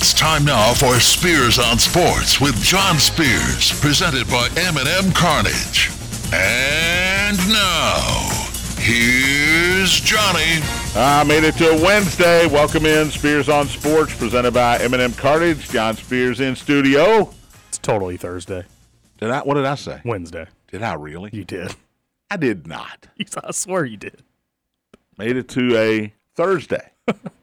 It's time now for Spears on Sports with John Spears, presented by M&M Cartage. And now, here's Johnny. I made it to Wednesday. Welcome in Spears on Sports, presented by M&M Cartage. John Spears in studio. It's totally Thursday. Did I? What did I say? Wednesday. Did I really? You did. I did not. I swear you did. Made it to a Thursday.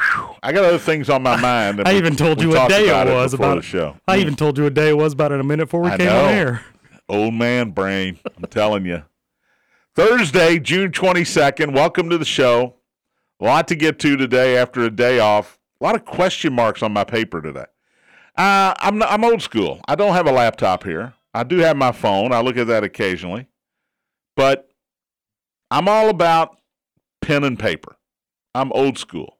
Whew. I got other things on my mind. I even told you what day about it was about the show. I even told you what day it was about in a minute before we I came know. on air. Old man brain. I'm telling you. Thursday, June 22nd. Welcome to the show. A lot to get to today after a day off. A lot of question marks on my paper today. Uh, I'm I'm old school. I don't have a laptop here. I do have my phone. I look at that occasionally, but I'm all about pen and paper. I'm old school,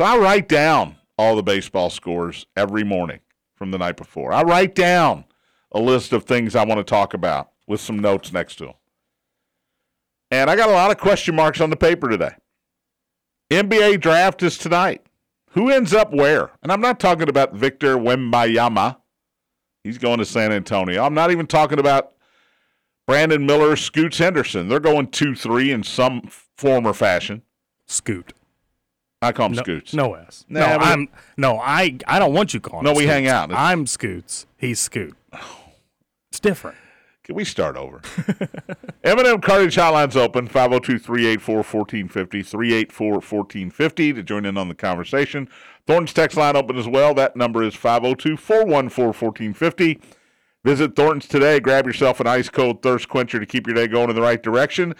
so I write down all the baseball scores every morning from the night before. I write down a list of things I want to talk about with some notes next to them. And I got a lot of question marks on the paper today. NBA draft is tonight. Who ends up where? And I'm not talking about Victor Wembanyama. He's going to San Antonio. I'm not even talking about Brandon Miller, Scoots Henderson. They're going 2 3 in some form or fashion. Scoot. I call them No, Scoots. no S. Nah, no, but- I'm no. I I don't want you calling. No, him we hang out. It's- I'm Scoots. He's Scoot. It's different. Can we start over? M&M Cartage Hotline's open, 502-384-1450, 384-1450 to join in on the conversation. Thornton's text line open as well. That number is 502-414-1450. Visit Thornton's today. Grab yourself an ice-cold thirst quencher to keep your day going in the right direction.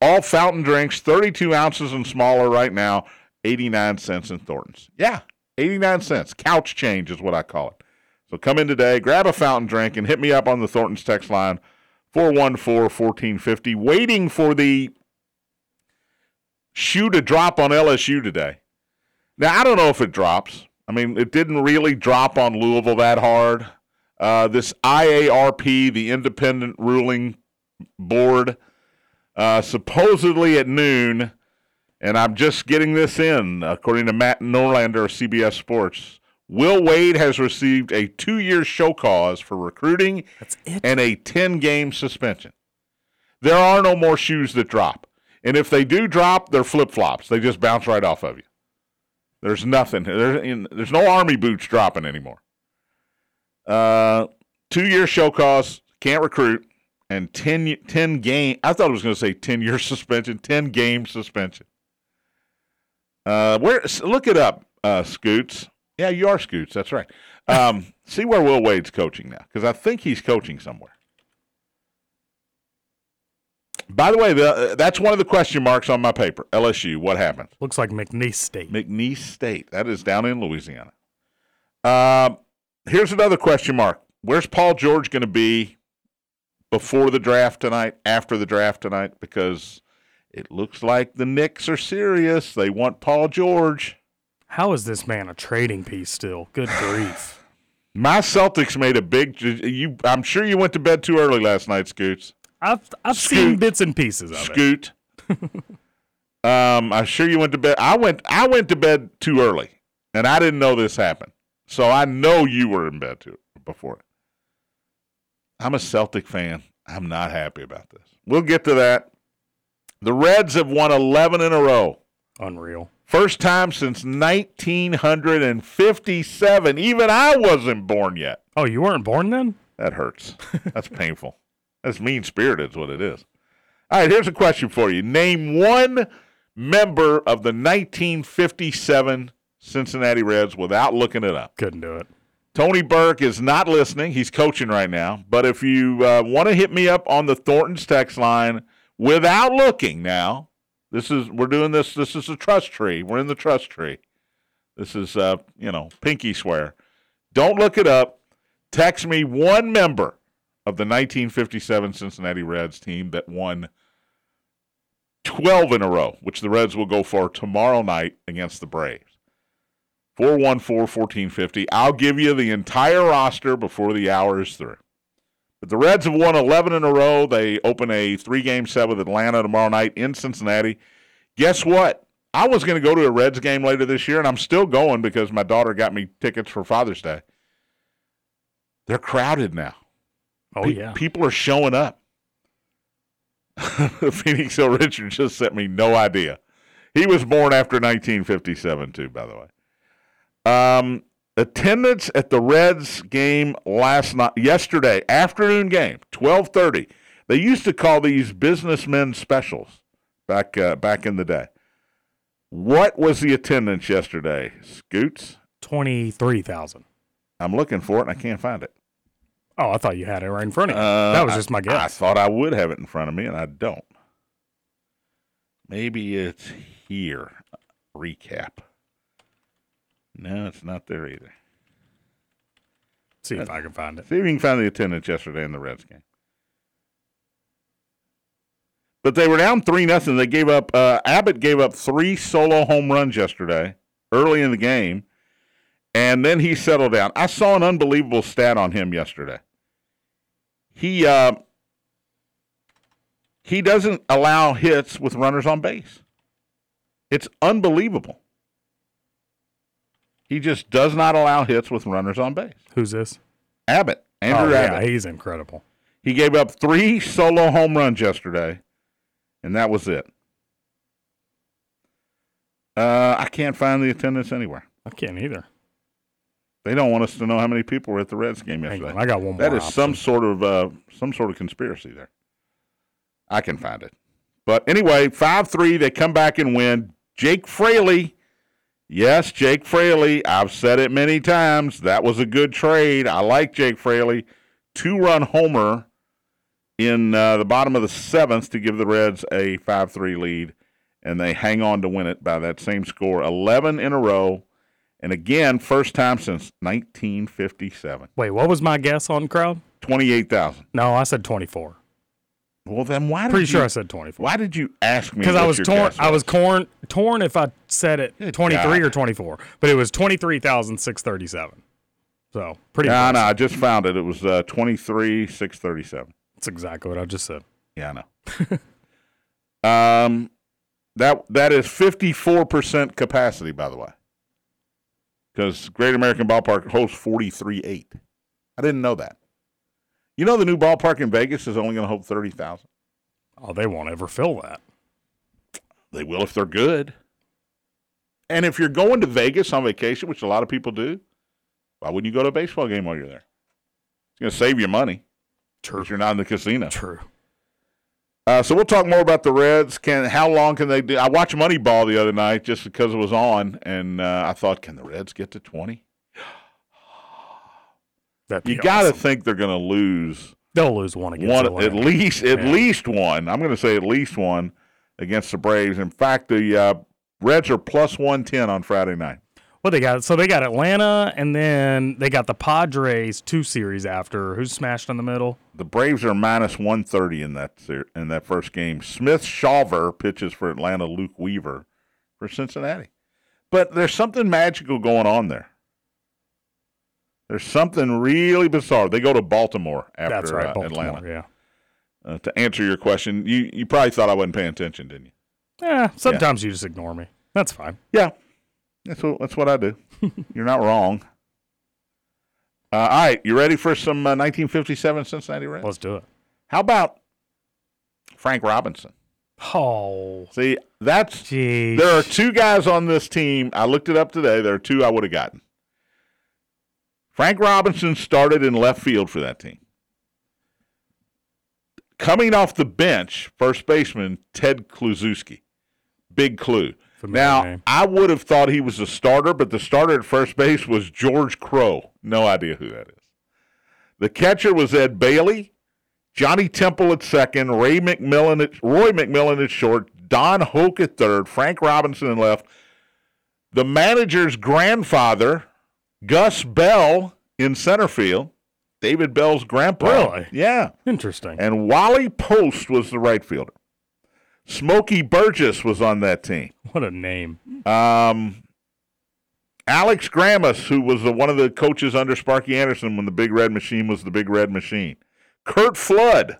All fountain drinks, 32 ounces and smaller right now, 89 cents in Thornton's. Yeah, 89 cents. Couch change is what I call it. So come in today, grab a fountain drink, and hit me up on the Thornton's text line, 414-1450. Waiting for the shoe to drop on LSU today. Now, I don't know if it drops. I mean, it didn't really drop on Louisville that hard. Uh, this IARP, the independent ruling board, uh, supposedly at noon, and I'm just getting this in, according to Matt Norlander of CBS Sports. Will Wade has received a two year show cause for recruiting and a 10 game suspension. There are no more shoes that drop. And if they do drop, they're flip flops. They just bounce right off of you. There's nothing. There's, no army boots dropping anymore. Uh, two year show cause, can't recruit, and 10, 10 game. I thought it was going to say 10 year suspension, 10 game suspension. Uh, where look it up, uh, Scoots. Yeah, you are Scoots. That's right. Um, see where Will Wade's coaching now, because I think he's coaching somewhere. By the way, the, uh, that's one of the question marks on my paper. LSU, what happened? Looks like McNeese State. McNeese State. That is down in Louisiana. Um, here's another question mark. Where's Paul George going to be before the draft tonight, after the draft tonight? Because it looks like the Knicks are serious. They want Paul George. How is this man a trading piece still? Good grief. My Celtics made a big. You, I'm sure you went to bed too early last night, Scoots. I've I've Scoot. seen bits and pieces of it. Scoot. um, I'm sure you went to bed. I went. I went to bed too early, and I didn't know this happened. So I know you were in bed too before. I'm a Celtic fan. I'm not happy about this. We'll get to that. The Reds have won 11 in a row. Unreal. First time since 1957. Even I wasn't born yet. Oh, you weren't born then? That hurts. That's painful. That's mean spirited, is what it is. All right, here's a question for you. Name one member of the 1957 Cincinnati Reds without looking it up. Couldn't do it. Tony Burke is not listening. He's coaching right now. But if you uh, want to hit me up on the Thornton's text line without looking now, this is we're doing this. This is a trust tree. We're in the trust tree. This is uh, you know pinky swear. Don't look it up. Text me one member of the 1957 Cincinnati Reds team that won 12 in a row, which the Reds will go for tomorrow night against the Braves. 414 1450. I'll give you the entire roster before the hour is through. But the Reds have won 11 in a row. They open a three game set with Atlanta tomorrow night in Cincinnati. Guess what? I was going to go to a Reds game later this year, and I'm still going because my daughter got me tickets for Father's Day. They're crowded now. Oh Pe- yeah. people are showing up. Phoenix Hill Richard just sent me no idea. He was born after 1957, too, by the way. Um, attendance at the Reds game last night, yesterday, afternoon game, 12:30. They used to call these businessmen specials back uh, back in the day. What was the attendance yesterday, Scoots? Twenty three thousand. I'm looking for it and I can't find it. Oh, I thought you had it right in front of you. Uh, that was just my guess. I thought I would have it in front of me, and I don't. Maybe it's here. Recap. No, it's not there either. See if I can find it. See if you can find the attendance yesterday in the Reds game. But they were down three nothing. They gave up. Uh, Abbott gave up three solo home runs yesterday, early in the game, and then he settled down. I saw an unbelievable stat on him yesterday. He uh, he doesn't allow hits with runners on base. It's unbelievable. He just does not allow hits with runners on base. Who's this? Abbott, Andrew oh yeah, Abbott. he's incredible. He gave up three solo home runs yesterday, and that was it. Uh, I can't find the attendance anywhere. I can't either. They don't want us to know how many people were at the Reds game yesterday. on, I got one more. That is option. some sort of uh, some sort of conspiracy there. I can find it, but anyway, five three. They come back and win. Jake Fraley, yes, Jake Fraley. I've said it many times. That was a good trade. I like Jake Fraley. Two run homer in uh, the bottom of the seventh to give the Reds a five three lead, and they hang on to win it by that same score, eleven in a row. And again, first time since 1957. Wait, what was my guess on crowd? 28,000. No, I said twenty four. Well, then why did Pretty you, sure I said twenty four. Why did you ask me? Because I was torn. I was torn. Torn if I said it twenty three or twenty four, but it was twenty three thousand six thirty seven. So pretty. No, no, I just found it. It was uh, 23, 637. That's exactly what I just said. Yeah, I know. um, that that is 54% capacity, by the way. Because Great American Ballpark holds forty three eight. I didn't know that. You know the new ballpark in Vegas is only going to hold 30,000? Oh, they won't ever fill that. They will if they're good. And if you're going to Vegas on vacation, which a lot of people do, why wouldn't you go to a baseball game while you're there? It's going to save you money True. you're not in the casino. True. Uh, so we'll talk more about the Reds. Can how long can they do? I watched Moneyball the other night just because it was on, and uh, I thought, can the Reds get to twenty? That'd You got to awesome. think they're going to lose They'll lose one against one Atlanta. at least, at Yeah. least one. I'm going to say at least one against the Braves. In fact, the uh, Reds are plus one ten on Friday night. What they got? So they got Atlanta, and then they got the Padres two series after. Who's smashed in the middle? The Braves are minus one thirty in that ser- in that first game. Smith Shawver pitches for Atlanta. Luke Weaver for Cincinnati. But there's something magical going on there. There's something really bizarre. They go to Baltimore after right, uh, Baltimore. Atlanta. Yeah. Uh, to answer your question, you you probably thought I wasn't paying attention, didn't you? Yeah. Sometimes you just ignore me. That's fine. Yeah, that's what that's what I do. You're not wrong. Uh, all right, you ready for some uh, 1957 Cincinnati Reds? Let's do it. How about Frank Robinson? Oh, See, that's there are two guys on this team. I looked it up today. There are two I would have gotten. Frank Robinson started in left field for that team. Coming off the bench, first baseman Ted Kluszewski. Big Klu. Now, name. I would have thought he was a starter, but the starter at first base was George Crowe. No idea who that is. The catcher was Ed Bailey, Johnny Temple at second, Ray McMillan at Roy McMillan at short, Don Hoak at third, Frank Robinson in left. The manager's grandfather, Gus Bell, in center field. David Bell's grandpa. Really? Yeah. Interesting. And Wally Post was the right fielder. Smokey Burgess was on that team. What a name. Um, Alex Grammas, who was the, one of the coaches under Sparky Anderson when the Big Red Machine was the Big Red Machine. Curt Flood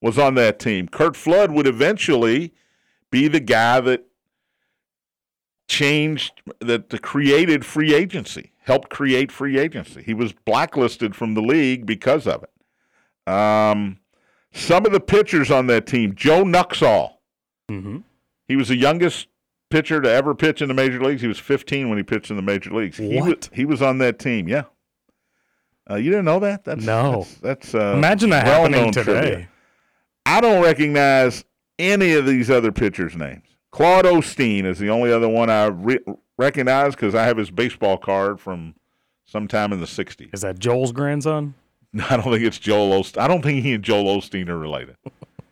was on that team. Curt Flood would eventually be the guy that changed that the created free agency, helped create free agency. He was blacklisted from the league because of it. Um, some of the pitchers on that team, Joe Nuxhall, Mm-hmm. he was the youngest pitcher to ever pitch in the major leagues. He was 15 when he pitched in the major leagues. He was, What? he was on that team. Yeah. Uh, you didn't know that? That's No. That's, that's uh, Imagine that well-known happening today. trivia. I don't recognize any of these other pitchers' names. Claude Osteen is the only other one I re- recognize because I have his baseball card from sometime in the 60s. Is that Joel's grandson? I don't think it's Joel Osteen. I don't think he and Joel Osteen are related.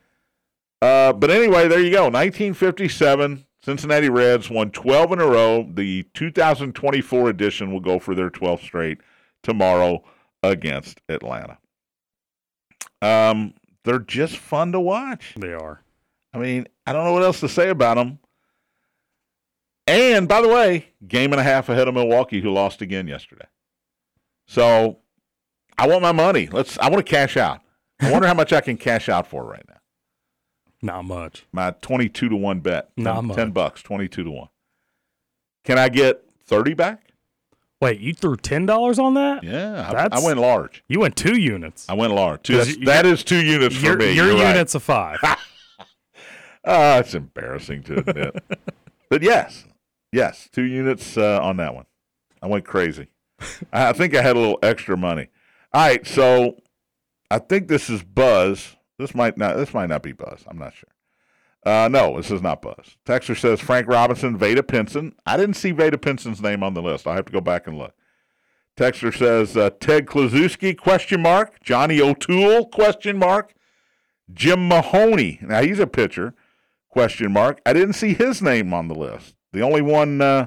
uh, but anyway, there you go. 1957, Cincinnati Reds won 12 in a row. The 2024 edition will go for their 12th straight tomorrow against Atlanta. Um, they're just fun to watch. They are. I mean, I don't know what else to say about them. And by the way, game and a half ahead of Milwaukee, who lost again yesterday. So I want my money. Let's. I want to cash out. I wonder how much I can cash out for right now. Not much. My twenty-two to one bet. Not 10, much. 10 bucks, twenty-two to one. Can I get thirty back? Wait, you threw ten dollars on that? Yeah, I, That's- I went large. You went two units. I went large. Two, 'Cause that's, you- that is two units for your me. your You're right. unit's a five. Ah, it's embarrassing to admit. but yes, yes, two units uh, on that one. I went crazy. I I think I had a little extra money. All right, so I think this is Buzz. This might not. This might not be Buzz. I'm not sure. Uh, no, this is not Buzz. Texter says Frank Robinson, Vada Pinson. I didn't see Vada Pinson's name on the list. I have to go back and look. Texter says uh, Ted Kluszewski question mark Johnny O'Toole question mark Jim Maloney. Now he's a pitcher question mark. I didn't see his name on the list. The only one uh,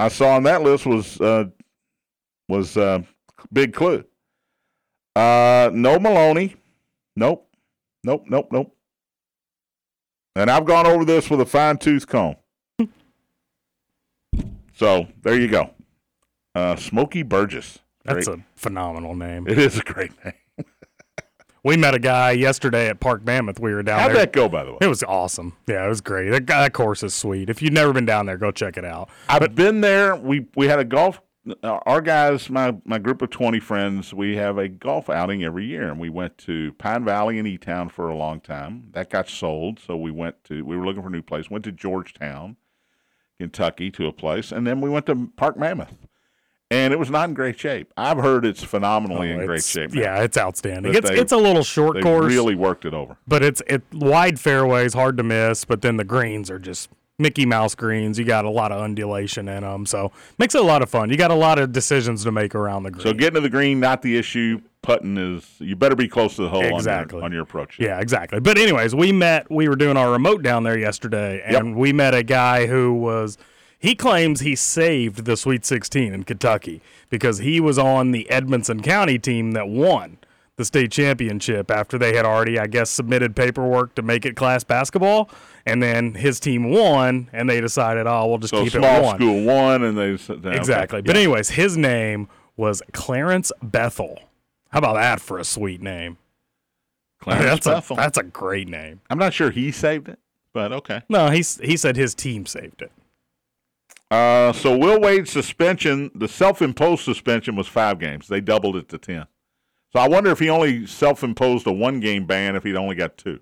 I saw on that list was uh, was uh, Big Klu. Uh, no Maloney. Nope. Nope. Nope. Nope. And I've gone over this with a fine tooth comb. so there you go. Uh, Smokey Burgess. That's Great. a phenomenal name. It is a great name. We met a guy yesterday at Park Mammoth. We were down there. How'd there. that go, by the way? It was awesome. Yeah, it was great. That, that course is sweet. If you've never been down there, go check it out. I've been there. We we had a golf. Uh, our guys, my my group of twenty friends, we have a golf outing every year, and we went to Pine Valley and E Town for a long time. That got sold, so we went to. We were looking for a new place. Went to Georgetown, Kentucky, to a place, and then we went to Park Mammoth, and it was not in great shape. I've heard it's oh, phenomenally in Oh, great shape. now. Yeah, it's outstanding. It's they- it's a little short they course, really worked it over. but it's it wide fairways, hard to miss. But then the greens are just Mickey Mouse greens. You got a lot of undulation in them, so makes it a lot of fun. You got a lot of decisions to make around the green. So getting to the green, not the issue. Putting is you better be close to the hole on Exactly. your, on your approach. Yeah, exactly. But anyways, we met. We were doing our remote down there yesterday, and we met a guy who was. He claims he saved the Sweet 16 in Kentucky because he was on the Edmonson County team that won the state championship after they had already, I guess, submitted paperwork to make it class basketball, and then his team won, and they decided, oh, we'll just So keep it small one. school one, and they said okay, Exactly. But yeah. anyways, his name was Clarence Bethel. How about that for a sweet name? Clarence that's Bethel. a that's a great name. I'm not sure he saved it, but okay. No, he he said his team saved it. Uh, so Will Wade's suspension, the self-imposed suspension was five games. They doubled it to ten. So I wonder if he only self-imposed a one-game ban if he'd only got two.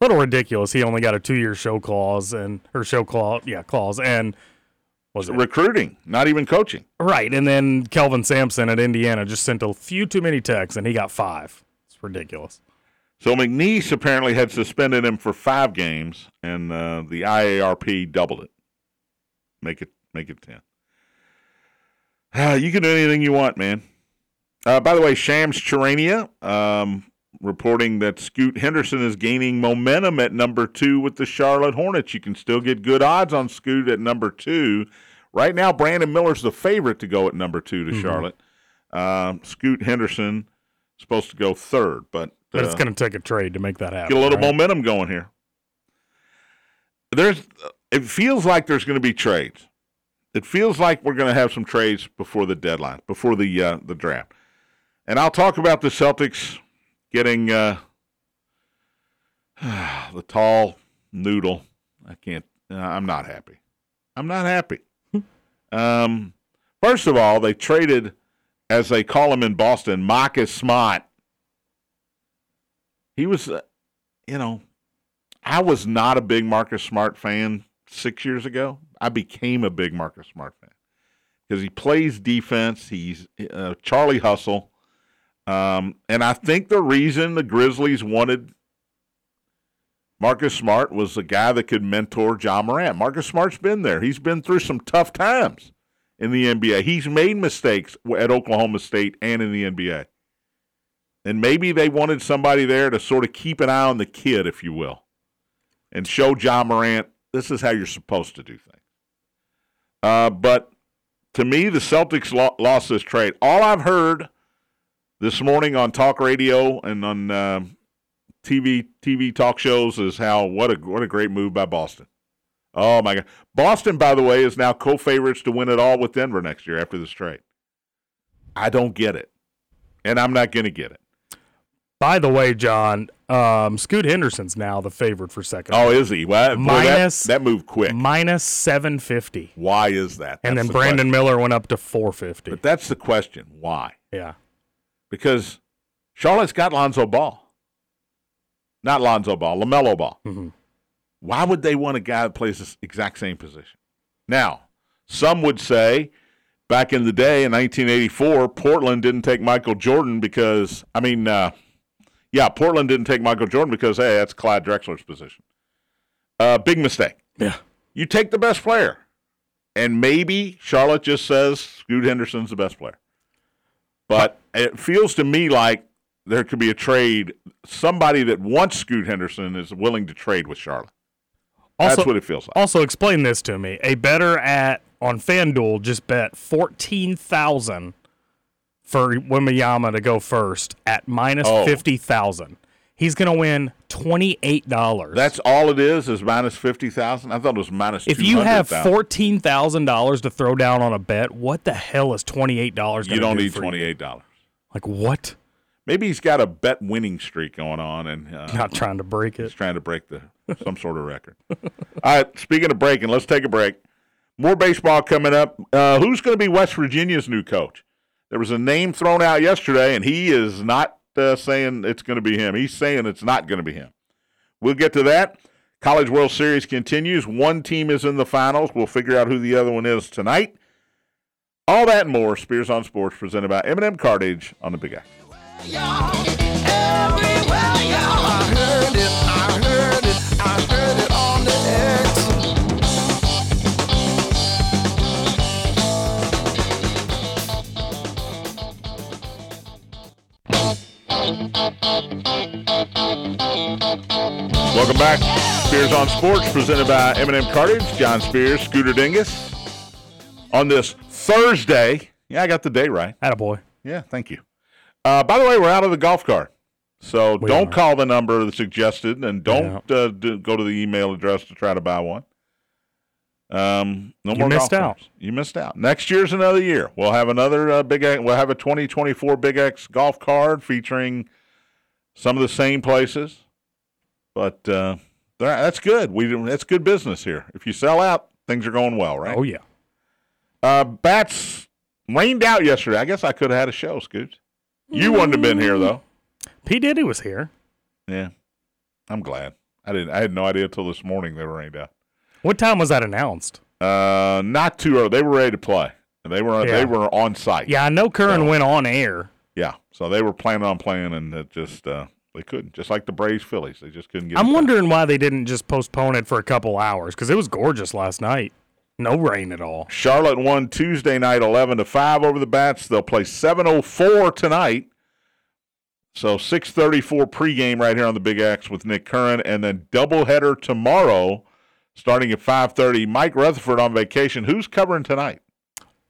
A little ridiculous. He only got a two year show clause and or show clause, yeah, clause, and was it Recruiting, not even coaching. right? And then Kelvin Sampson at Indiana just sent a few too many texts, and he got five. It's ridiculous. So McNeese apparently had suspended him for five games, and uh, the IARP doubled it. Make it make it ten. Uh, you can do anything you want, man. Uh, by the way, Shams Charania um, reporting that Scoot Henderson is gaining momentum at number two with the Charlotte Hornets. You can still get good odds on Scoot at number two. Right now, Brandon Miller's the favorite to go at number two to Charlotte. Um, Scoot Henderson supposed to go third, but But it's uh, going to take a trade to make that happen. get a little right? momentum going here. There's, it feels like there's going to be trades. It feels like we're going to have some trades before the deadline, before the uh, the draft, and I'll talk about the Celtics getting uh, the tall noodle. I can't Uh, I'm not happy. I'm not happy. um, first of all, they traded, as they call him in Boston, Marcus Smart. He was, uh, you know, I was not a big Marcus Smart fan six years ago. I became a big Marcus Smart fan because he plays defense. He's uh, Charlie Hustle. Um, and I think the reason the Grizzlies wanted Marcus Smart was a guy that could mentor Ja Morant. Marcus Smart's been there. He's been through some tough times in the NBA. He's made mistakes at Oklahoma State and in the NBA. And maybe they wanted somebody there to sort of keep an eye on the kid, if you will, and show Ja Morant this is how you're supposed to do things. Uh, but to me, the Celtics lo- lost this trade. All I've heard this morning on talk radio and on uh, TV TV talk shows is how what a what a great move by Boston. Oh my God! Boston, by the way, is now co-favorites to win it all with Denver next year after this trade. I don't get it, and I'm not going to get it. By the way, John, um, Scoot Henderson's now the favorite for second. Oh, is he? Well, boy, Minus- that, that moved quick. minus seven fifty, Why is that? and then the Brandon question. Miller went up to four fifty. But that's the question. Why? Yeah, Because Charlotte's got Lonzo Ball. Not Lonzo Ball, LaMelo Ball. Mhm. Why would they want a guy that plays this exact same position? Now, some would say back in the day in 1984, Portland didn't take Michael Jordan because, I mean, uh, yeah, Portland didn't take Michael Jordan because, hey, that's Clyde Drexler's position. Uh, big mistake. yeah. You take the best player. And maybe Charlotte just says Scoot Henderson's the best player. But it feels to me like there could be a trade. Somebody that wants Scoot Henderson is willing to trade with Charlotte. Also, That's what it feels like. also explain this to me. A better at on FanDuel just bet fourteen thousand for Wembanyama to go first at minus Oh. fifty thousand. He's gonna win twenty eight dollars. That's all it is, is minus 50000 I thought it was minus if you have fourteen thousand dollars to throw down on a bet, what the hell is twenty eight dollars? Going to be? You don't need $28. Like what? Maybe he's got a bet winning streak going on and uh, Not trying to break it. He's trying to break the some sort of record. All right, speaking of breaking, let's take a break. More baseball coming up. Uh, who's going to be West Virginia's new coach? There was a name thrown out yesterday, and he is not uh, saying it's going to be him. He's saying it's not going to be him. We'll get to that. College World Series continues. One team is in the finals. We'll figure out who the other one is tonight. All that and more. Spears on Sports, presented by M&M Cartage on the Big X. Welcome back. Spears on Sports, presented by M&M Cartage. John Spears, Scooter Dingus. On this Thursday, yeah, I got the day right. Attaboy. Yeah, thank you. Uh, by the way, we're out of the golf cart, so We don't are. call the number that's suggested, and don't uh, do, go to the email address to try to buy one. Um, no You more missed golf out. carts. You missed out. Next year's another year. We'll have another uh, big. X- We'll have a 2024 Big X golf card featuring some of the same places, but uh, that- that's good. We that's good business here. If you sell out, things are going well, right? Oh yeah. Uh, bats rained out yesterday. I guess I could have had a show, Scoots. You wouldn't have been here though. P Diddy was here. Yeah, I'm glad. I didn't. I had no idea until this morning they were rained out. What time was that announced? Uh, not too early. They were ready to play. They were. Yeah. They were on site. Yeah, I know Curran So- went on air. Yeah. So they were planning on playing, and it just uh, they couldn't. Just like the Braves, Phillies, they just couldn't get. I'm wondering why they didn't just postpone it for a couple hours because it was gorgeous last night. No rain at all. Charlotte won Tuesday night, eleven to five over the Bats. They'll play seven oh four tonight. So six thirty four pregame right here on the Big X with Nick Curran, and then doubleheader tomorrow, starting at five thirty. Mike Rutherford on vacation. Who's covering tonight?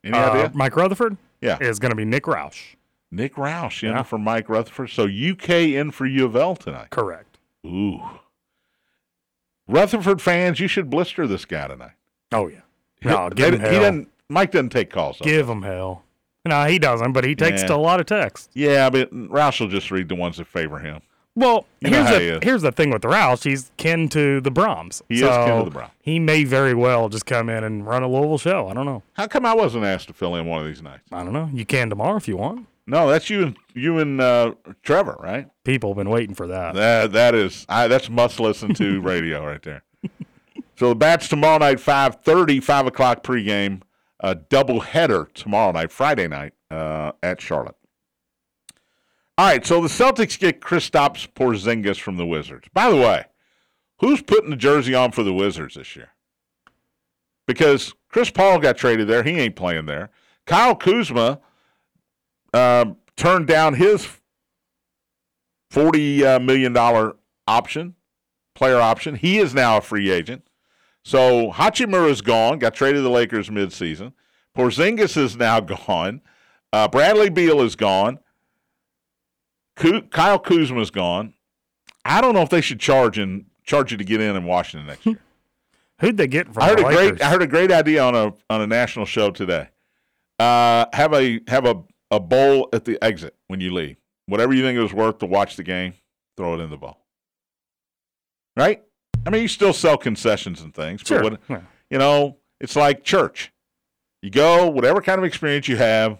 Any Uh, idea? Mike Rutherford Yeah, is going to be Nick Roush. Nick Roush in Yeah. for Mike Rutherford. So UK in for U of L tonight. Correct. Ooh, Rutherford fans, you should blister this guy tonight. Oh yeah. No, They- give him he hell. doesn't. Mike doesn't take calls. Give him hell. No, he doesn't, but he takes Yeah. a lot of texts. Yeah, but Roush will just read the ones that favor him. Well, You here's how he the here's the thing with Roush. He's kin to the Brahms. He is kin to the Brahms. He may very well just come in and run a Louisville show. I don't know. How come I wasn't asked to fill in one of these nights? I don't know. You can tomorrow if you want. No, that's you and you and uh, Trevor, right? People have been waiting for that. That that is I, that's must listen to radio right there. So the bats tomorrow night, 5.30, 5 o'clock pregame, a double header tomorrow night, Friday night uh, at Charlotte. All right, so the Celtics get Kristaps Porzingis from the Wizards. By the way, who's putting the jersey on for the Wizards this year? Because Chris Paul got traded there, he ain't playing there. Kyle Kuzma um, turned down his forty uh, million dollar option, player option. He is now a free agent. So Hachimura is gone. Got traded to the Lakers midseason. Porzingis is now gone. Uh, Bradley Beal is gone. Kyle Kuzma is gone. I don't know if they should charge and charge you to get in in Washington next year. Who'd they get from I heard the a Lakers? great I heard a great idea on a on a national show today. Uh, have a have a, a bowl at the exit when you leave. Whatever you think it was worth to watch the game, throw it in the bowl. Right? I mean, you still sell concessions and things, Sure. but what, you know, it's like church. You go, whatever kind of experience you have,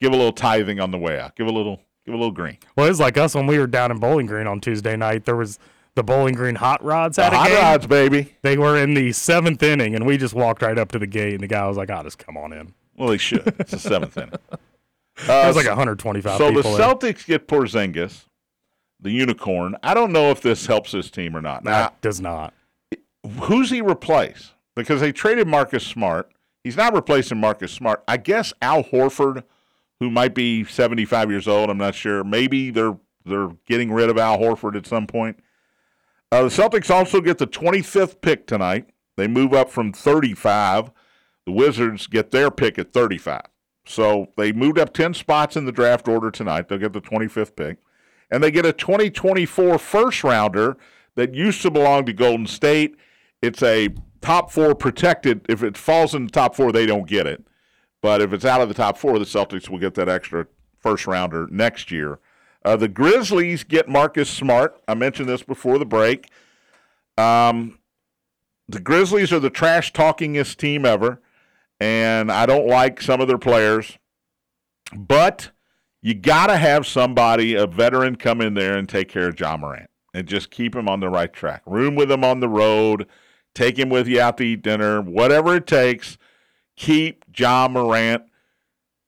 give a little tithing on the way out. Give a little give a little green. Well, it's like us when we were down in Bowling Green on Tuesday night. There was the Bowling Green Hot Rods The had a hot game. rods, baby. They were in the seventh inning, and we just walked right up to the gate, and the guy was like, "I'll just come on in." Well, they should. It's the seventh inning. Uh, was like 125 So the. Celtics get Porzingis, the unicorn. I don't know if this helps his team or not. Now, That does not. who's he replace? Because they traded Marcus Smart. He's not replacing Marcus Smart. I guess Al Horford, who might be 75 years old. I'm not sure. Maybe they're they're getting rid of Al Horford at some point. Uh, the Celtics also get the 25th pick tonight. They move up from 35. The Wizards get their pick at 35. So they moved up 10 spots in the draft order tonight. They'll get the 25th pick. And they get a 2024 first rounder that used to belong to Golden State. It's a top four protected. If it falls in the top four, they don't get it. But if it's out of the top four, the Celtics will get that extra first rounder next year. Uh, the Grizzlies get Marcus Smart. I mentioned this before the break. Um, the Grizzlies are the trash talkingest team ever, and I don't like some of their players. But you got to have somebody, a veteran, come in there and take care of Ja Morant and just keep him on the right track. Room with him on the road, take him with you out to eat dinner, whatever it takes. Keep Ja Morant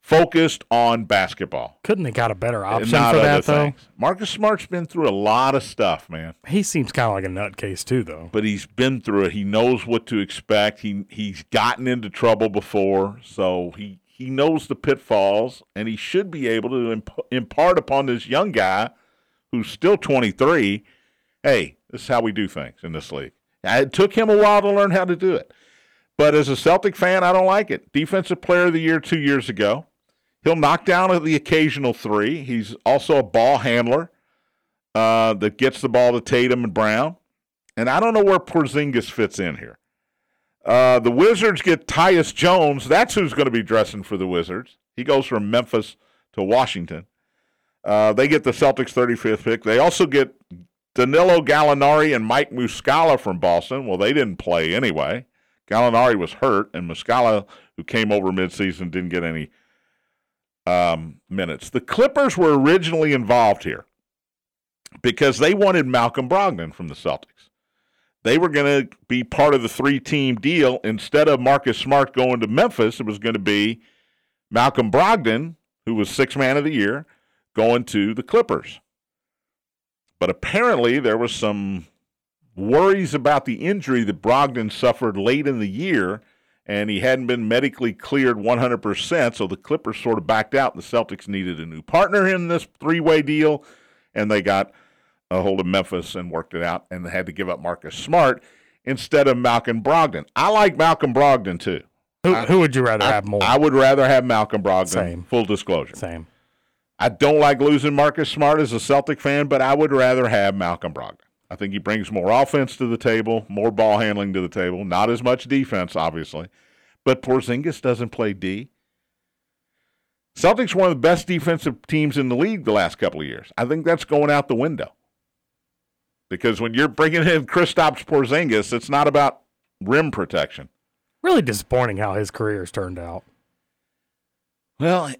focused on basketball. Couldn't they got a better option not for that though? things. Marcus Smart's been through a lot of stuff, man. He seems kind of like a nutcase too, though. but he's been through it. He knows what to expect. He he's gotten into trouble before, so he he knows the pitfalls, and he should be able to imp- impart upon this young guy who's still 23. Hey, this is how we do things in this league. Uh, it took him a while to learn how to do it, but as a Celtic fan, I don't like it. Defensive Player of the Year two years ago. He'll knock down the occasional three. He's also a ball handler uh, that gets the ball to Tatum and Brown. And I don't know where Porzingis fits in here. Uh, the Wizards get Tyus Jones. That's who's going to be dressing for the Wizards. He goes from Memphis to Washington. Uh, they get the Celtics 35th pick. They also get Danilo Gallinari and Mike Muscala from Boston. Well, they didn't play anyway. Gallinari was hurt, and Muscala, who came over midseason, didn't get any um, minutes. The Clippers were originally involved here because they wanted Malcolm Brogdon from the Celtics. They were going to be part of the three team deal. Instead of Marcus Smart going to Memphis, it was going to be Malcolm Brogdon, who was six man of the year, going to the Clippers. But apparently, there was some worries about the injury that Brogdon suffered late in the year, and he hadn't been medically cleared 100%. So the Clippers sort of backed out. The Celtics needed a new partner in this three way deal, and they got a hold of Memphis and worked it out, and they had to give up Marcus Smart instead of Malcolm Brogdon. I like Malcolm Brogdon too. Who, who would you rather I, have more? I would rather have Malcolm Brogdon. Same. Full disclosure. Same. I don't like losing Marcus Smart as a Celtic fan, but I would rather have Malcolm Brogdon. I think he brings more offense to the table, more ball handling to the table, not as much defense, obviously. But Porzingis doesn't play D. Celtics one of the best defensive teams in the league the last couple of years. I think that's going out the window. because when you're bringing in Kristaps Porzingis, it's not about rim protection. Really disappointing how his career's turned out. Well,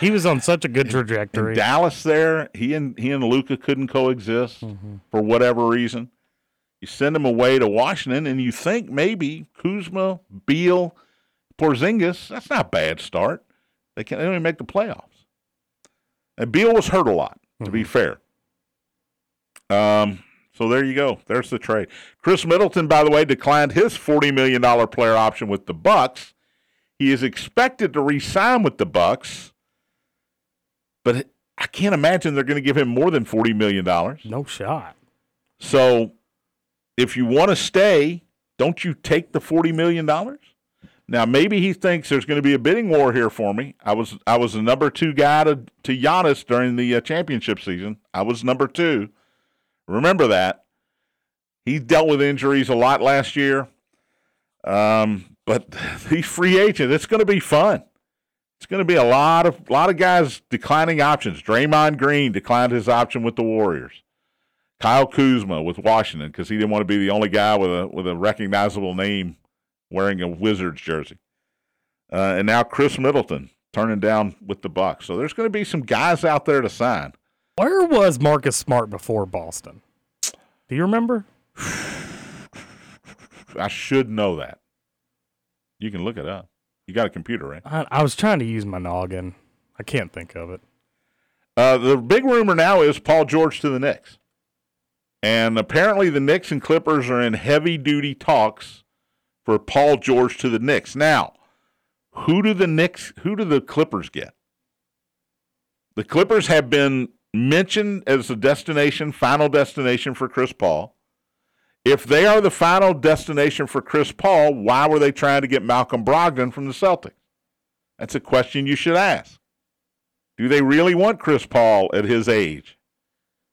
He was on such a good in trajectory. Dallas, there he and he and Luka couldn't coexist for whatever reason. You send him away to Washington, and you think maybe Kuzma, Beal, Porzingis. That's not a bad start. They can they don't even make the playoffs. And Beal was hurt a lot, to be fair. Um. So there you go. There's the trade. Khris Middleton, by the way, declined his forty million dollar player option with the Bucks. He is expected to re-sign with the Bucks, but I can't imagine they're going to give him more than forty million dollars. no shot. So, if you want to stay, don't you take the forty million dollars? Now, maybe he thinks there's going to be a bidding war here for me. I was I was the number two guy to to Giannis during the uh, championship season. I was number two. Remember that. He dealt with injuries a lot last year. Um, but he's free agent. It's going to be fun. It's going to be a lot of lot of guys declining options. Draymond Green declined his option with the Warriors. Kyle Kuzma with Washington because he didn't want to be the only guy with a with a recognizable name wearing a Wizards jersey. Uh, and now Khris Middleton turning down with the Bucks. So there's going to be some guys out there to sign. Where was Marcus Smart before Boston? Do you remember? I should know that. You can look it up. You got a computer, right? I, I was trying to use my noggin. I can't think of it. Uh, the big rumor now is Paul George to the Knicks. And apparently the Knicks and Clippers are in heavy duty talks for Paul George to the Knicks. Now, who do the Knicks who do the Clippers get? The Clippers have been mentioned as a destination, final destination for Chris Paul. If they are the final destination for Chris Paul, why were they trying to get Malcolm Brogdon from the Celtics? That's a question you should ask. Do they really want Chris Paul at his age,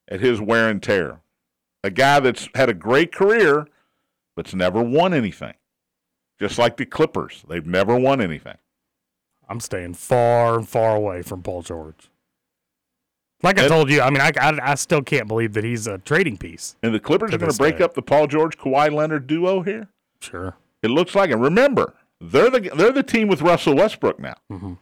at his wear and tear? A guy that's had a great career, but's never won anything. Just like the Clippers, they've never won anything. I'm staying far and far away from Paul George. Like I And- told you, I mean, I, I, I still can't believe that he's a trading piece. And the Clippers are going to break day. up the Paul George Kawhi Leonard duo here. Sure. It looks like it. Remember, they're the they're the team with Russell Westbrook now. Mm-hmm.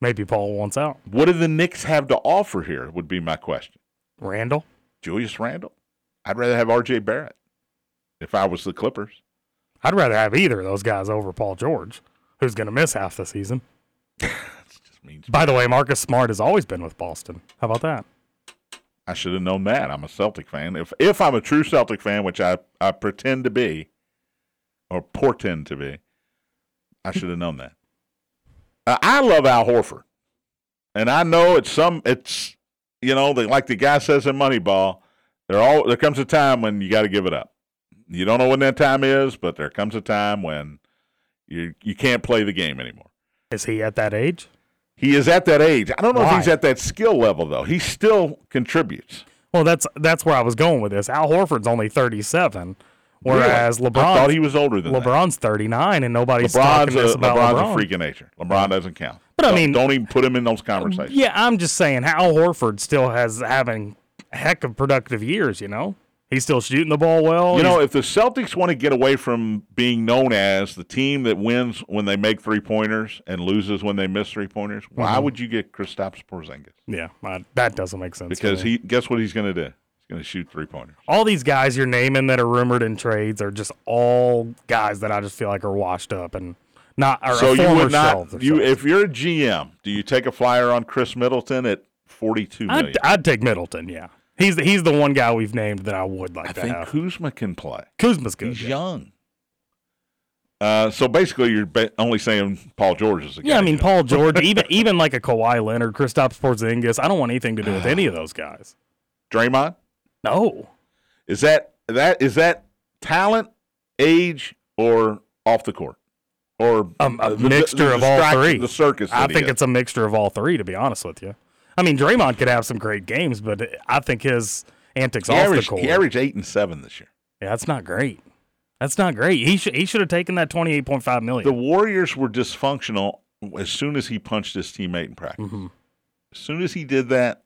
Maybe Paul wants out. What do the Knicks have to offer here? Would be my question. Randle? Julius Randle. I'd rather have R.J. Barrett if I was the Clippers. I'd rather have either of those guys over Paul George, who's going to miss half the season. Means By the way, Marcus Smart has always been with Boston. How about that? I should have known that. I'm a Celtic fan. If if I'm a true Celtic fan, which I, I pretend to be, or portend to be, I should have known that. Uh, I love Al Horford, and I know it's some it's you know the, like the guy says in Moneyball. There all there comes a time when you got to give it up. You don't know when that time is, but there comes a time when you you can't play the game anymore. Is he at that age? He is at that age. I don't know if he's at that skill level though. He still contributes. Well, that's that's where I was going with this. Al Horford's only 37, whereas Really? I thought he was older than that. LeBron's 39, and nobody's LeBron's, talking a, this about LeBron's LeBron. a freak of nature. LeBron doesn't count. But I Don't- mean- don't even put him in those conversations. Yeah, I'm just saying Al Horford still has having a heck of productive years. You know, he's still shooting the ball well. You know, if the Celtics want to get away from being known as the team that wins when they make three pointers and loses when they miss three pointers, why Mm-hmm. would you get Kristaps Porzingis? yeah, I- that doesn't make sense. Because he, guess what he's going to do? He's going to shoot three pointers. all these guys you're naming that are rumored in trades are just all guys that I just feel like are washed up and not are So you would not, you if you're a GM, do you take a flyer on Khris Middleton at forty-two million? I'd, I'd take Middleton. Yeah, he's the, he's the one guy we've named that I would like I to think have. Kuzma can play. Kuzma's good. He's yeah. young. Uh, so basically, you're only saying Paul George is a guy. Yeah, I mean Paul George, even even like a Kawhi Leonard, Kristaps Porzingis. I don't want anything to do with any of those guys. Draymond No, is that that is that talent, age, or off the court, or Um, a the- the- mixture the of all three. The circus. I think it's a mixture of all three. To be honest with you, I mean Draymond could have some great games, but I think his antics he off averaged, the court. he averaged eight and seven this year. yeah, that's not great. That's not great. He should he should have taken that twenty eight point five million. The Warriors were dysfunctional as soon as he punched his teammate in practice. Mhm. As soon as he did that,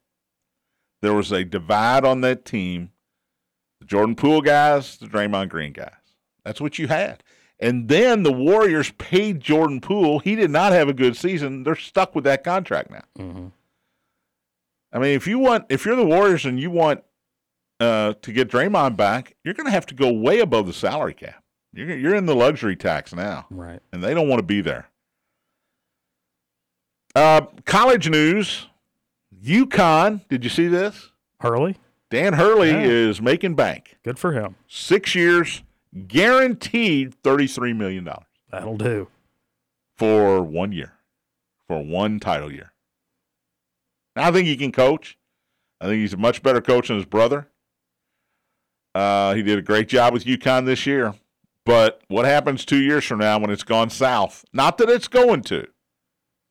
there was a divide on that team, The Jordan Poole guys, the Draymond Green guys. That's what you had. And then the Warriors paid Jordan Poole. He did not have a good season. They're stuck with that contract now. I mean, if you want, if you're the Warriors and you want uh, to get Draymond back, you're going to have to go way above the salary cap. You're you're in the luxury tax now, Right. and they don't want to be there. Uh, college news: UConn. Did you see this? Hurley, Dan Hurley Yeah. is making bank. good for him. Six years, guaranteed thirty-three million dollars That'll do. for one year, for one title year. I think he can coach. I think he's a much better coach than his brother. Uh, he did a great job with UConn this year. But what happens two years from now when it's gone south? Not that it's going to.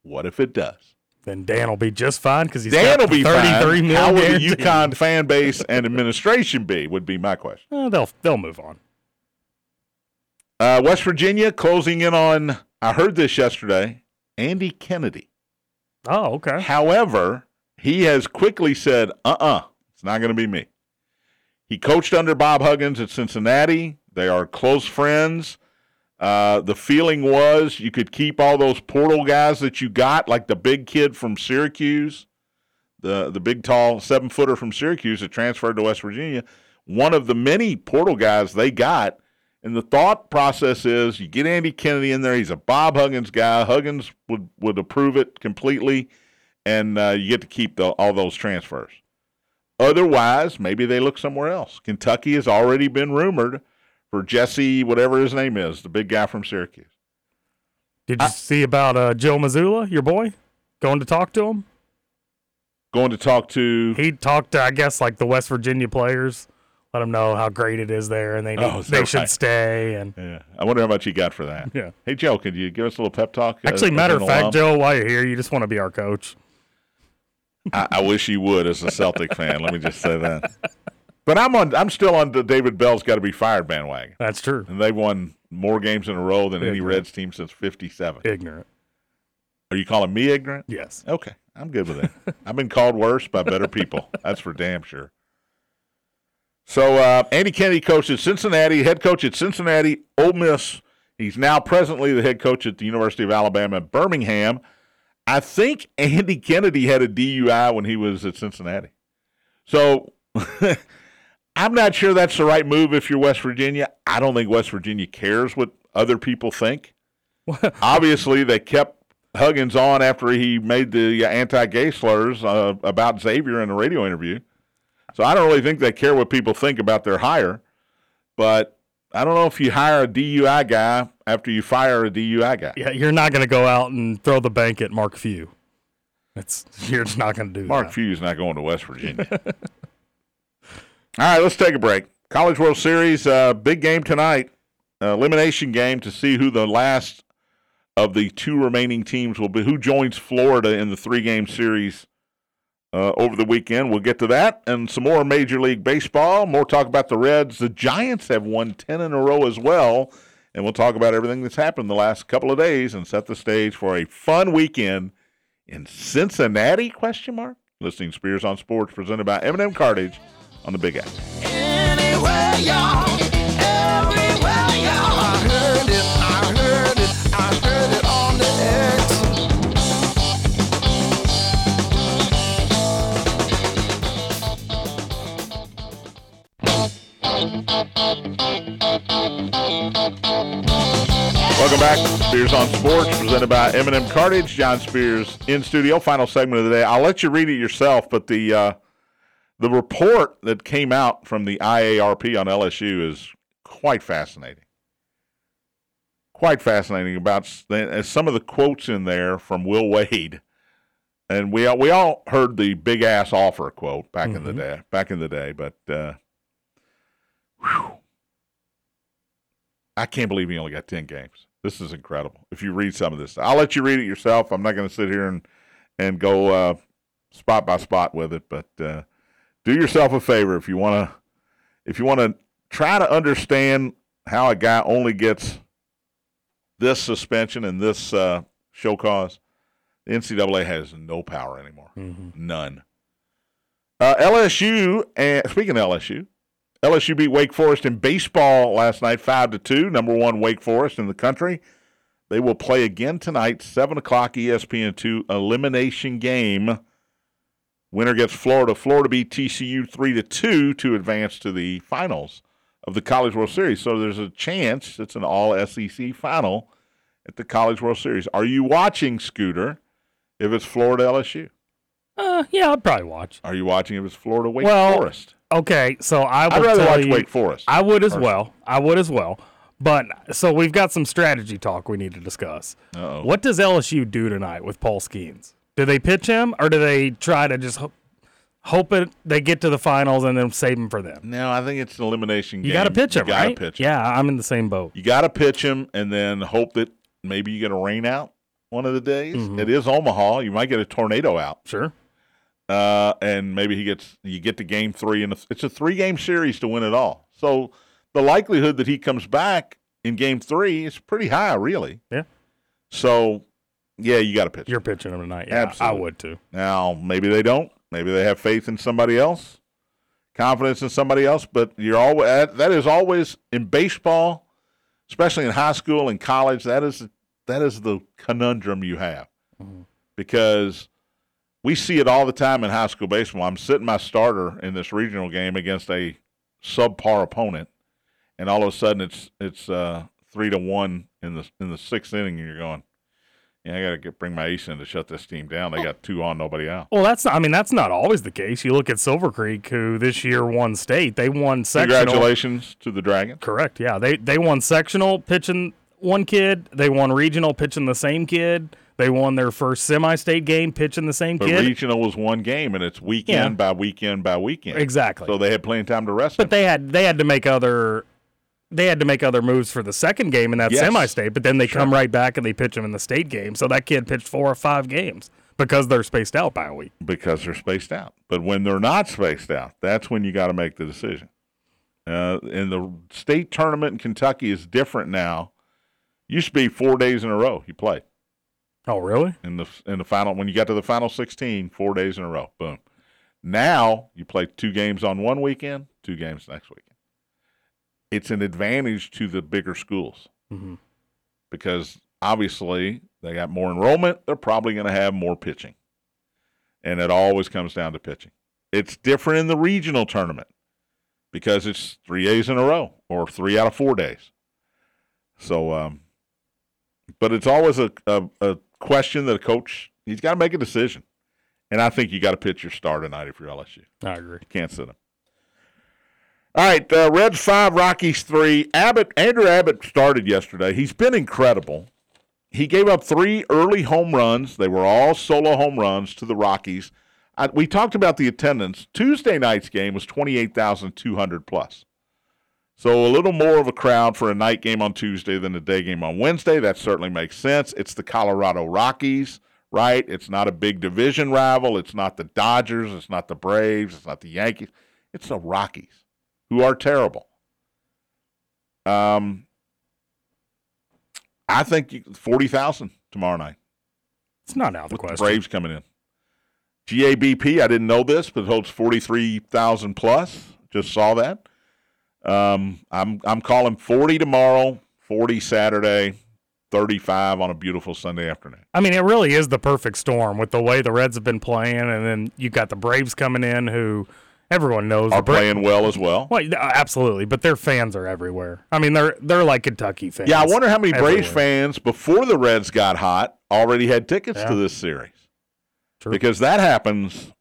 What if it does? Then Dan will be just fine because he's Dan got will be thirty-three fine. million. How will the. UConn fan base and administration be? Would be my question. Eh, they'll they'll move on. Uh, West Virginia closing in on. I heard this yesterday. Andy Kennedy. Oh, okay. However, he has quickly said, uh uh it's not going to be me. He coached under Bob Huggins at Cincinnati. They are close friends. Uh, the feeling was you could keep all those portal guys that you got, like the big kid from Syracuse, the, the big, tall seven footer from Syracuse that transferred to West Virginia. One of the many portal guys they got. And the thought process is you get Andy Kennedy in there. He's a Bob Huggins guy. Huggins would, would approve it completely and uh, you get to keep the, all those transfers. Otherwise, maybe they look somewhere else. Kentucky has already been rumored for Jesse, whatever his name is, the big guy from Syracuse. Did you see about uh, Joe Mazzulla, your boy, going to talk to him? Going to talk to. He talked to, I guess, like the West Virginia players, let them know how great it is there, and they need, Oh, they that should stay. And Yeah, I wonder how much he got for that. Yeah. Hey Joe, could you give us a little pep talk? uh, actually, as matter of fact, alum? Joe, while you're here, you just want to be our coach. I, I wish you would as a Celtic fan. Let me just say that. But I'm on. I'm still on the David Bell's got to be fired bandwagon, That's true. and they've won more games in a row than any Reds team since '57. Ignorant. Are you calling me ignorant? Yes. Okay, I'm good with it. I've been called worse by better people. That's for damn sure. So uh, Andy Kennedy coached at Cincinnati, head coach at Cincinnati, Ole Miss. He's now presently the head coach at the University of Alabama at Birmingham. I think Andy Kennedy had a DUI when he was at Cincinnati. So I'm not sure that's the right move if you're West Virginia. I don't think West Virginia cares what other people think. Obviously, they kept Huggins on after he made the anti-gay slurs uh, about Xavier in a radio interview. So I don't really think they care what people think about their hire. But I don't know if you hire a DUI guy after you fire a DUI guy. Yeah, you're not going to go out and throw the bank at Mark Few. It's you're just not going to do that. Mark that. Few's not going to West Virginia. All right, let's take a break. College World Series, uh, big game tonight. Uh, elimination game to see who the last of the two remaining teams will be. Who joins Florida in the three game series uh, over the weekend? We'll get to that and some more Major League Baseball. More talk about the Reds. The Giants have won 10 in a row as well. And we'll talk about everything that's happened the last couple of days and set the stage for a fun weekend in Cincinnati? Question mark. Listening Spears on Sports, presented by M&M Cartage on the Big Apple. Welcome back. Spears on Sports, presented by M&M Cartage. John Spears in studio. Final segment of the day. I'll let you read it yourself, but the uh, the report that came out from the IARP on LSU is quite fascinating. Quite fascinating about uh, some of the quotes in there from Will Wade, and we all, we all heard the big ass offer quote back in the day. Back in the day, but uh, whew, I can't believe he only got 10 games. This is incredible. If you read some of this, I'll let you read it yourself. I'm not going to sit here and, and go uh, spot by spot with it, but uh, do yourself a favor if you want to if you want to try to understand how a guy only gets this suspension and this uh, show cause. The NCAA has no power anymore. None. Uh, LSU, and speaking of LSU, LSU beat Wake Forest in baseball last night, five to two. Number one Wake Forest in the country. They will play again tonight, seven o'clock ESPN two elimination game. Winner gets Florida. Florida beat TCU three to two to advance to the finals of the College World Series. So there's a chance it's an all SEC final at the College World Series. Are you watching Scooter? If it's Florida LSU, Uh, yeah, I'd probably watch. are you watching if it's Florida Wake Well, Forest? Okay, so I would I'd rather tell watch you, Wake Forest. I would as personally. well. I would as well. But so we've got some strategy talk we need to discuss. Uh-oh. What does LSU do tonight with Paul Skenes? Do they pitch him, or do they try to just ho- hope it they get to the finals and then save him for them? No, I think it's an elimination You got to pitch him, you gotta right? pitch him. Yeah, I'm in the same boat. You got to pitch him and then hope that maybe you get a rain out one of the days. Mm-hmm. It is Omaha. You might get a tornado out. Sure. Uh, and maybe he gets you get to game three, and it's a three game series to win it all. So the likelihood that he comes back in game three is pretty high, really. Yeah. So yeah, you got to pitch. You're pitching him tonight. Yeah, Absolutely. I would too. Now, maybe they don't. Maybe they have faith in somebody else, confidence in somebody else. But you're always that is always in baseball, especially in high school and college. That is that is the conundrum you have because we see it all the time in high school baseball. I'm sitting my starter in this regional game against a subpar opponent, and all of a sudden it's it's uh, three to one in the in the sixth inning, and you're going. Yeah, I got to get bring my ace in to shut this team down. They got two on, nobody out. Well, that's not, I mean that's not always the case. You look at Silver Creek, who this year won state. They won sectional. Congratulations to the Dragon. Correct. Yeah, they they won sectional pitching one kid. They won regional pitching the same kid. They won their first semi-state game pitching the same But kid. regional was one game, and it's weekend Yeah. by weekend by weekend. Exactly. So they had plenty of time to rest. but him. they had they had to make other they had to make other moves for the second game in that Yes. semi-state. But then they come right back and they pitch them in the state game. So that kid pitched four or five games because they're spaced out by a week. because they're spaced out. But when they're not spaced out, that's when you got to make the decision. Uh, and the state tournament in Kentucky is different now. Used to be four days in a row you played Oh, really? in the in the final when you got to the final sixteen, four days in a row. Boom. Now you play two games on one weekend, two games next weekend. It's an advantage to the bigger schools Mhm. because obviously they got more enrollment. They're probably going to have more pitching, and it always comes down to pitching. It's different in the regional tournament because it's three days in a row or three out of four days. So, um, but it's always a, a, a question that a coach he's got to make a decision, and I think you got to pitch your star tonight if you're LSU. I agree. Can't sit him. All right, uh, Reds five, Rockies three. Abbott, Andrew Abbott started yesterday. He's been incredible. He gave up three early home runs. They were all solo home runs to the Rockies. I, we talked about the attendance. Tuesday night's game was twenty eight thousand two hundred plus. So a little more of a crowd for a night game on Tuesday than a day game on Wednesday. That certainly makes sense. It's the Colorado Rockies, right? It's not a big division rival. It's not the Dodgers. It's not the Braves. It's not the Yankees. It's the Rockies, who are terrible. Um, I think you- forty thousand tomorrow night. It's not out of the question. Braves coming in. GABP, I didn't know this, but it holds forty three thousand plus. Just saw that. Um, I'm I'm calling forty tomorrow, forty Saturday, thirty five on a beautiful Sunday afternoon. I mean, it really is the perfect storm with the way the Reds have been playing, and then you got the Braves coming in, who everyone knows Are playing well as well. Well, absolutely, but their fans are everywhere. I mean, they're they're like Kentucky fans. Yeah, I wonder how many Braves fans before the Reds got hot already had tickets to this series. True. Because that happens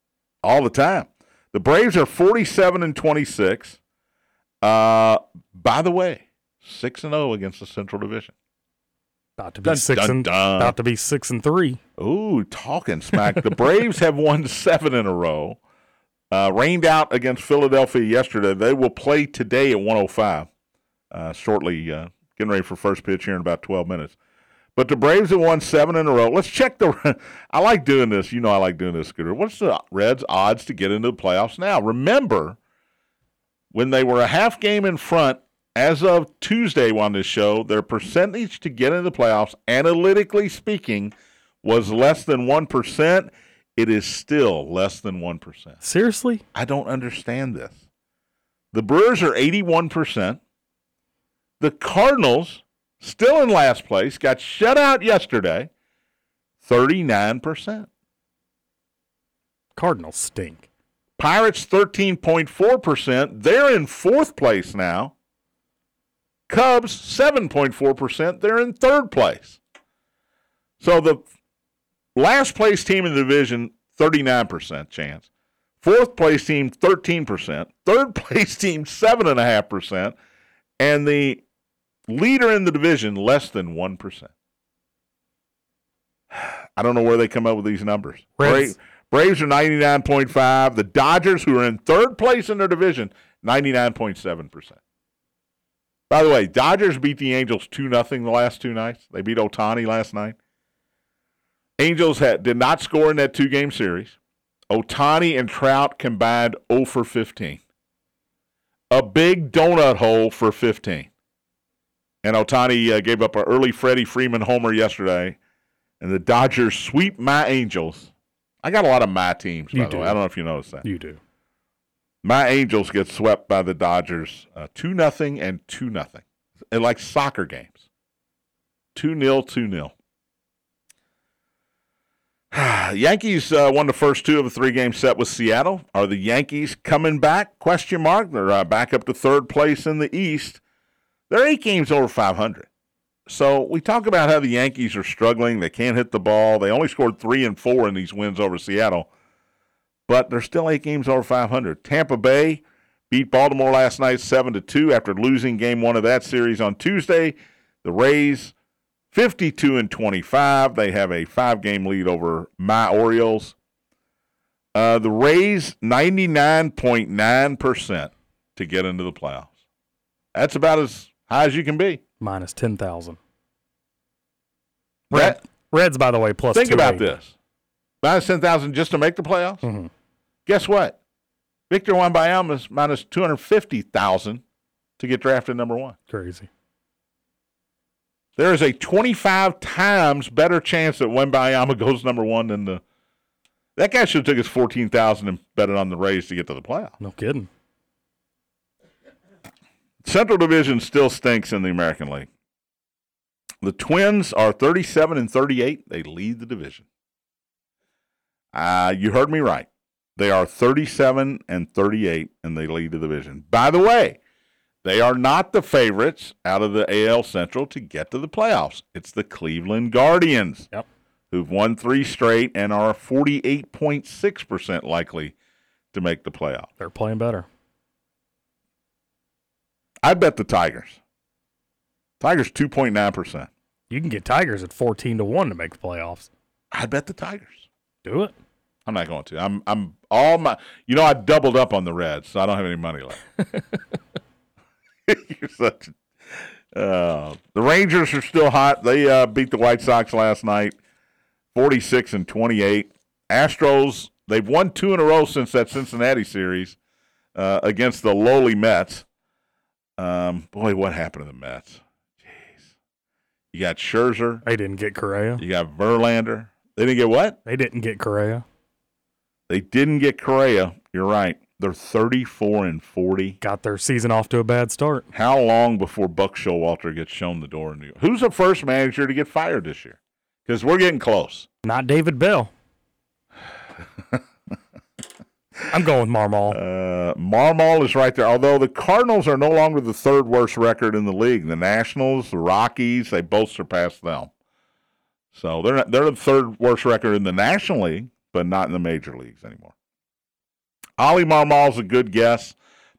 all the time. The Braves are 47 and 26. Uh, by the way, 6 and 0 against the Central Division. about to be Dun, six dun, and dun. about to be six and three. Ooh, talking smack. the Braves have won 7 in a row. Uh, rained out against Philadelphia yesterday. They will play today at 105. Uh, shortly, uh, getting ready for first pitch here in about 12 minutes. But the Braves have won seven in a row. Let's check the. I like doing this. You know, I like doing this, Scooter. What's the Reds' odds to get into the playoffs now? Remember, when they were a half game in front as of Tuesday on this show, their percentage to get into the playoffs, analytically speaking, was less than 1%. It is still less than 1%. Seriously, I don't understand this. The Brewers are 81%. The Cardinals, still in last place, got shut out yesterday, 39%. Cardinals stink. Pirates 13.4%. They're in fourth place now. Cubs 7.4%. They're in third place. So the last place team in the division, 39% chance. Fourth place team, 13%. Third place team, 7.5%. And the leader in the division, less than 1%. I don't know where they come up with these numbers. Reds- Bra- Braves are 99.5. The Dodgers, who are in third place in their division, 99.7%. By the way, Dodgers beat the Angels 2 0 the last two nights. They beat Ohtani last night. Angels had, did not score in that two game series. Ohtani and Trout combined 0 for 15. A big donut hole for 15. And Ohtani uh, gave up an early Freddie Freeman homer yesterday. And the Dodgers sweep my Angels. I got a lot of my teams, by You the do. way. I don't know if you noticed that. You do. My Angels get swept by the Dodgers uh, 2 nothing and 2 nothing. Like soccer games. 2 0, 2 0. Yankees uh, won the first two of a three game set with Seattle. Are the Yankees coming back? Question mark. They're uh, back up to third place in the East. They're eight games over 500. So we talk about how the Yankees are struggling. They can't hit the ball. They only scored three and four in these wins over Seattle but they're still eight games over 500. Tampa Bay beat Baltimore last night seven to two after losing game one of that series on Tuesday. The Rays 52 and 25. They have a five game lead over my Orioles. Uh, the Rays 99.9% to get into the playoffs. That's about as high as you can be. Minus 10,000. That- Red, Reds, by the way, plus Think about this. Minus 10,000 just to make the playoffs? Mhm. Guess what? Victor Wembanyama is minus 250,000 to get drafted number one. Crazy. There is a 25 times better chance that Wembanyama goes number one than the. That guy should have took his 14,000 and bet it on the Rays to get to the playoffs. No kidding. Central Division still stinks in the American League. The Twins are 37 and 38. They lead the division. Uh, you heard me right. They are 37 and 38, and they lead the division. By the way, they are not the favorites out of the AL Central to get to the playoffs. It's the Cleveland Guardians, Yep. who've won three straight and are 48.6% likely to make the playoffs. They're playing better. I bet the Tigers. Tigers 2.9%. You can get Tigers at 14 to 1 to make the playoffs. I bet the Tigers. Do it. I'm not going to. I'm I'm all my you know I doubled up on the Reds, so I don't have any money left. You're such a- uh, the Rangers are still hot. They uh, beat the White Sox last night, 46 and 28. Astros, they've won two in a row since that Cincinnati series uh, against the lowly Mets. Um, boy, what happened to the Mets? Jeez. You got Scherzer, They didn't get Correa. you got Verlander. They didn't get what? They didn't get Correa. They didn't get Correa. You're right. They're 34 and 40. Got their season off to a bad start. How long before Buck Showalter gets shown the door in New York? Who's the first manager to get fired this year? Because we're getting close. Not David Bell. I'm going with Marmol. Uh, Marmol is right there. Although the Cardinals are no longer the third worst record in the league, the Nationals, the Rockies, they both surpassed them. So they're not, they're the third worst record in the National League, but not in the major leagues anymore. Oli Marmol's a good guess.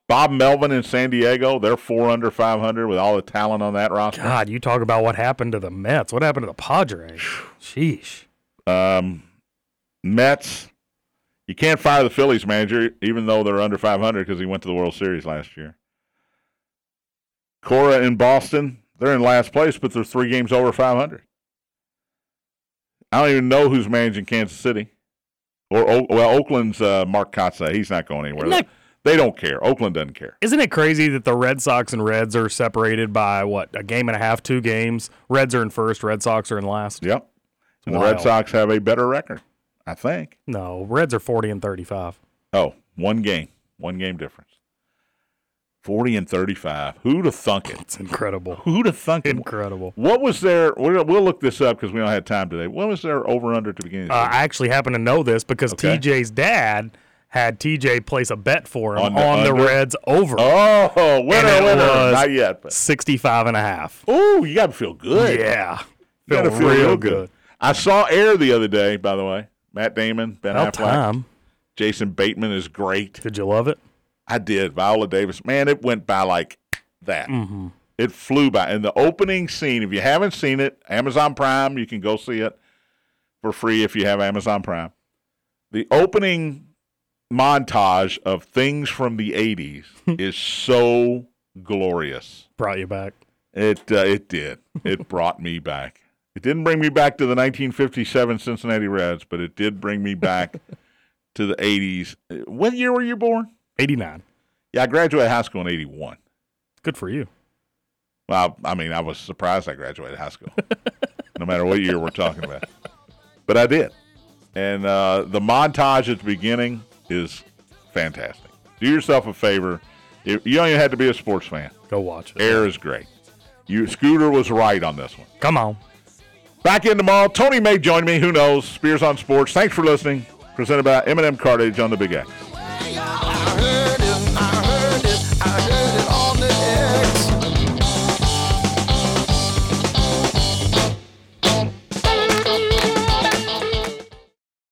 Bob Melvin in San Diego, they're four under 500 with all the talent on that roster. God, you talk about what happened to the Mets. What happened to the Padres? Sheesh. Um, Mets, you can't fire the Phillies manager, even though they're under 500 because he went to the World Series last year. Cora in Boston, they're in last place, but they're three games over 500. I don't even know who's managing Kansas City. Or, well, Oakland's uh, Mark Kotsay. He's not going anywhere. That- They don't care. Oakland doesn't care. Isn't it crazy that the Red Sox and Reds are separated by what a game and a half, two games? Reds are in first, Red Sox are in last. Yep. And the Red. Sox have a better record, I think. No, Reds are forty and thirty-five. Oh, one game. One game difference. 40 and 35. Who'd have thunk it? It's incredible. Who'd have thunk it? Incredible. What was their? We'll, we'll look this up because we don't have time today. What was their over under to begin? Uh, the? I actually happen to know this because Okay. TJ's dad had TJ place a bet for him On on the the. Reds over oh, winner, it winner. was- Not yet. But. 65 and a half. Oh, you got to feel good. Yeah. Feel, feel real real good. I saw Air the other day, by the way. Matt Damon, Ben About Affleck, time. Jason Bateman is great. Did you love it? I did. Viola Davis. Man, it went by like that. Mm-hmm. It flew by. And the opening scene, if you haven't seen it, Amazon Prime, you can go see it for free if you have Amazon Prime. The opening montage of things from the 80s is so glorious. Brought you back. It uh, it did. It brought me back. It didn't bring me back to the 1957 Cincinnati Reds, but it did bring me back to the 80s. Uh, What year were you born? 89. Yeah, I graduated high school in 81. Good for you. Well, I mean, I was surprised I graduated high school, no matter what year we're talking about. But I did. And uh, the montage at the beginning is fantastic. Do yourself a favor. You you don't even have to be a sports fan. Go watch it. Air is great. You Scooter was right on this one. Come on. Back in tomorrow. Tony may join me. Who knows? Spears on Sports. Thanks for listening. Presented by M&M Cartage on the Big X.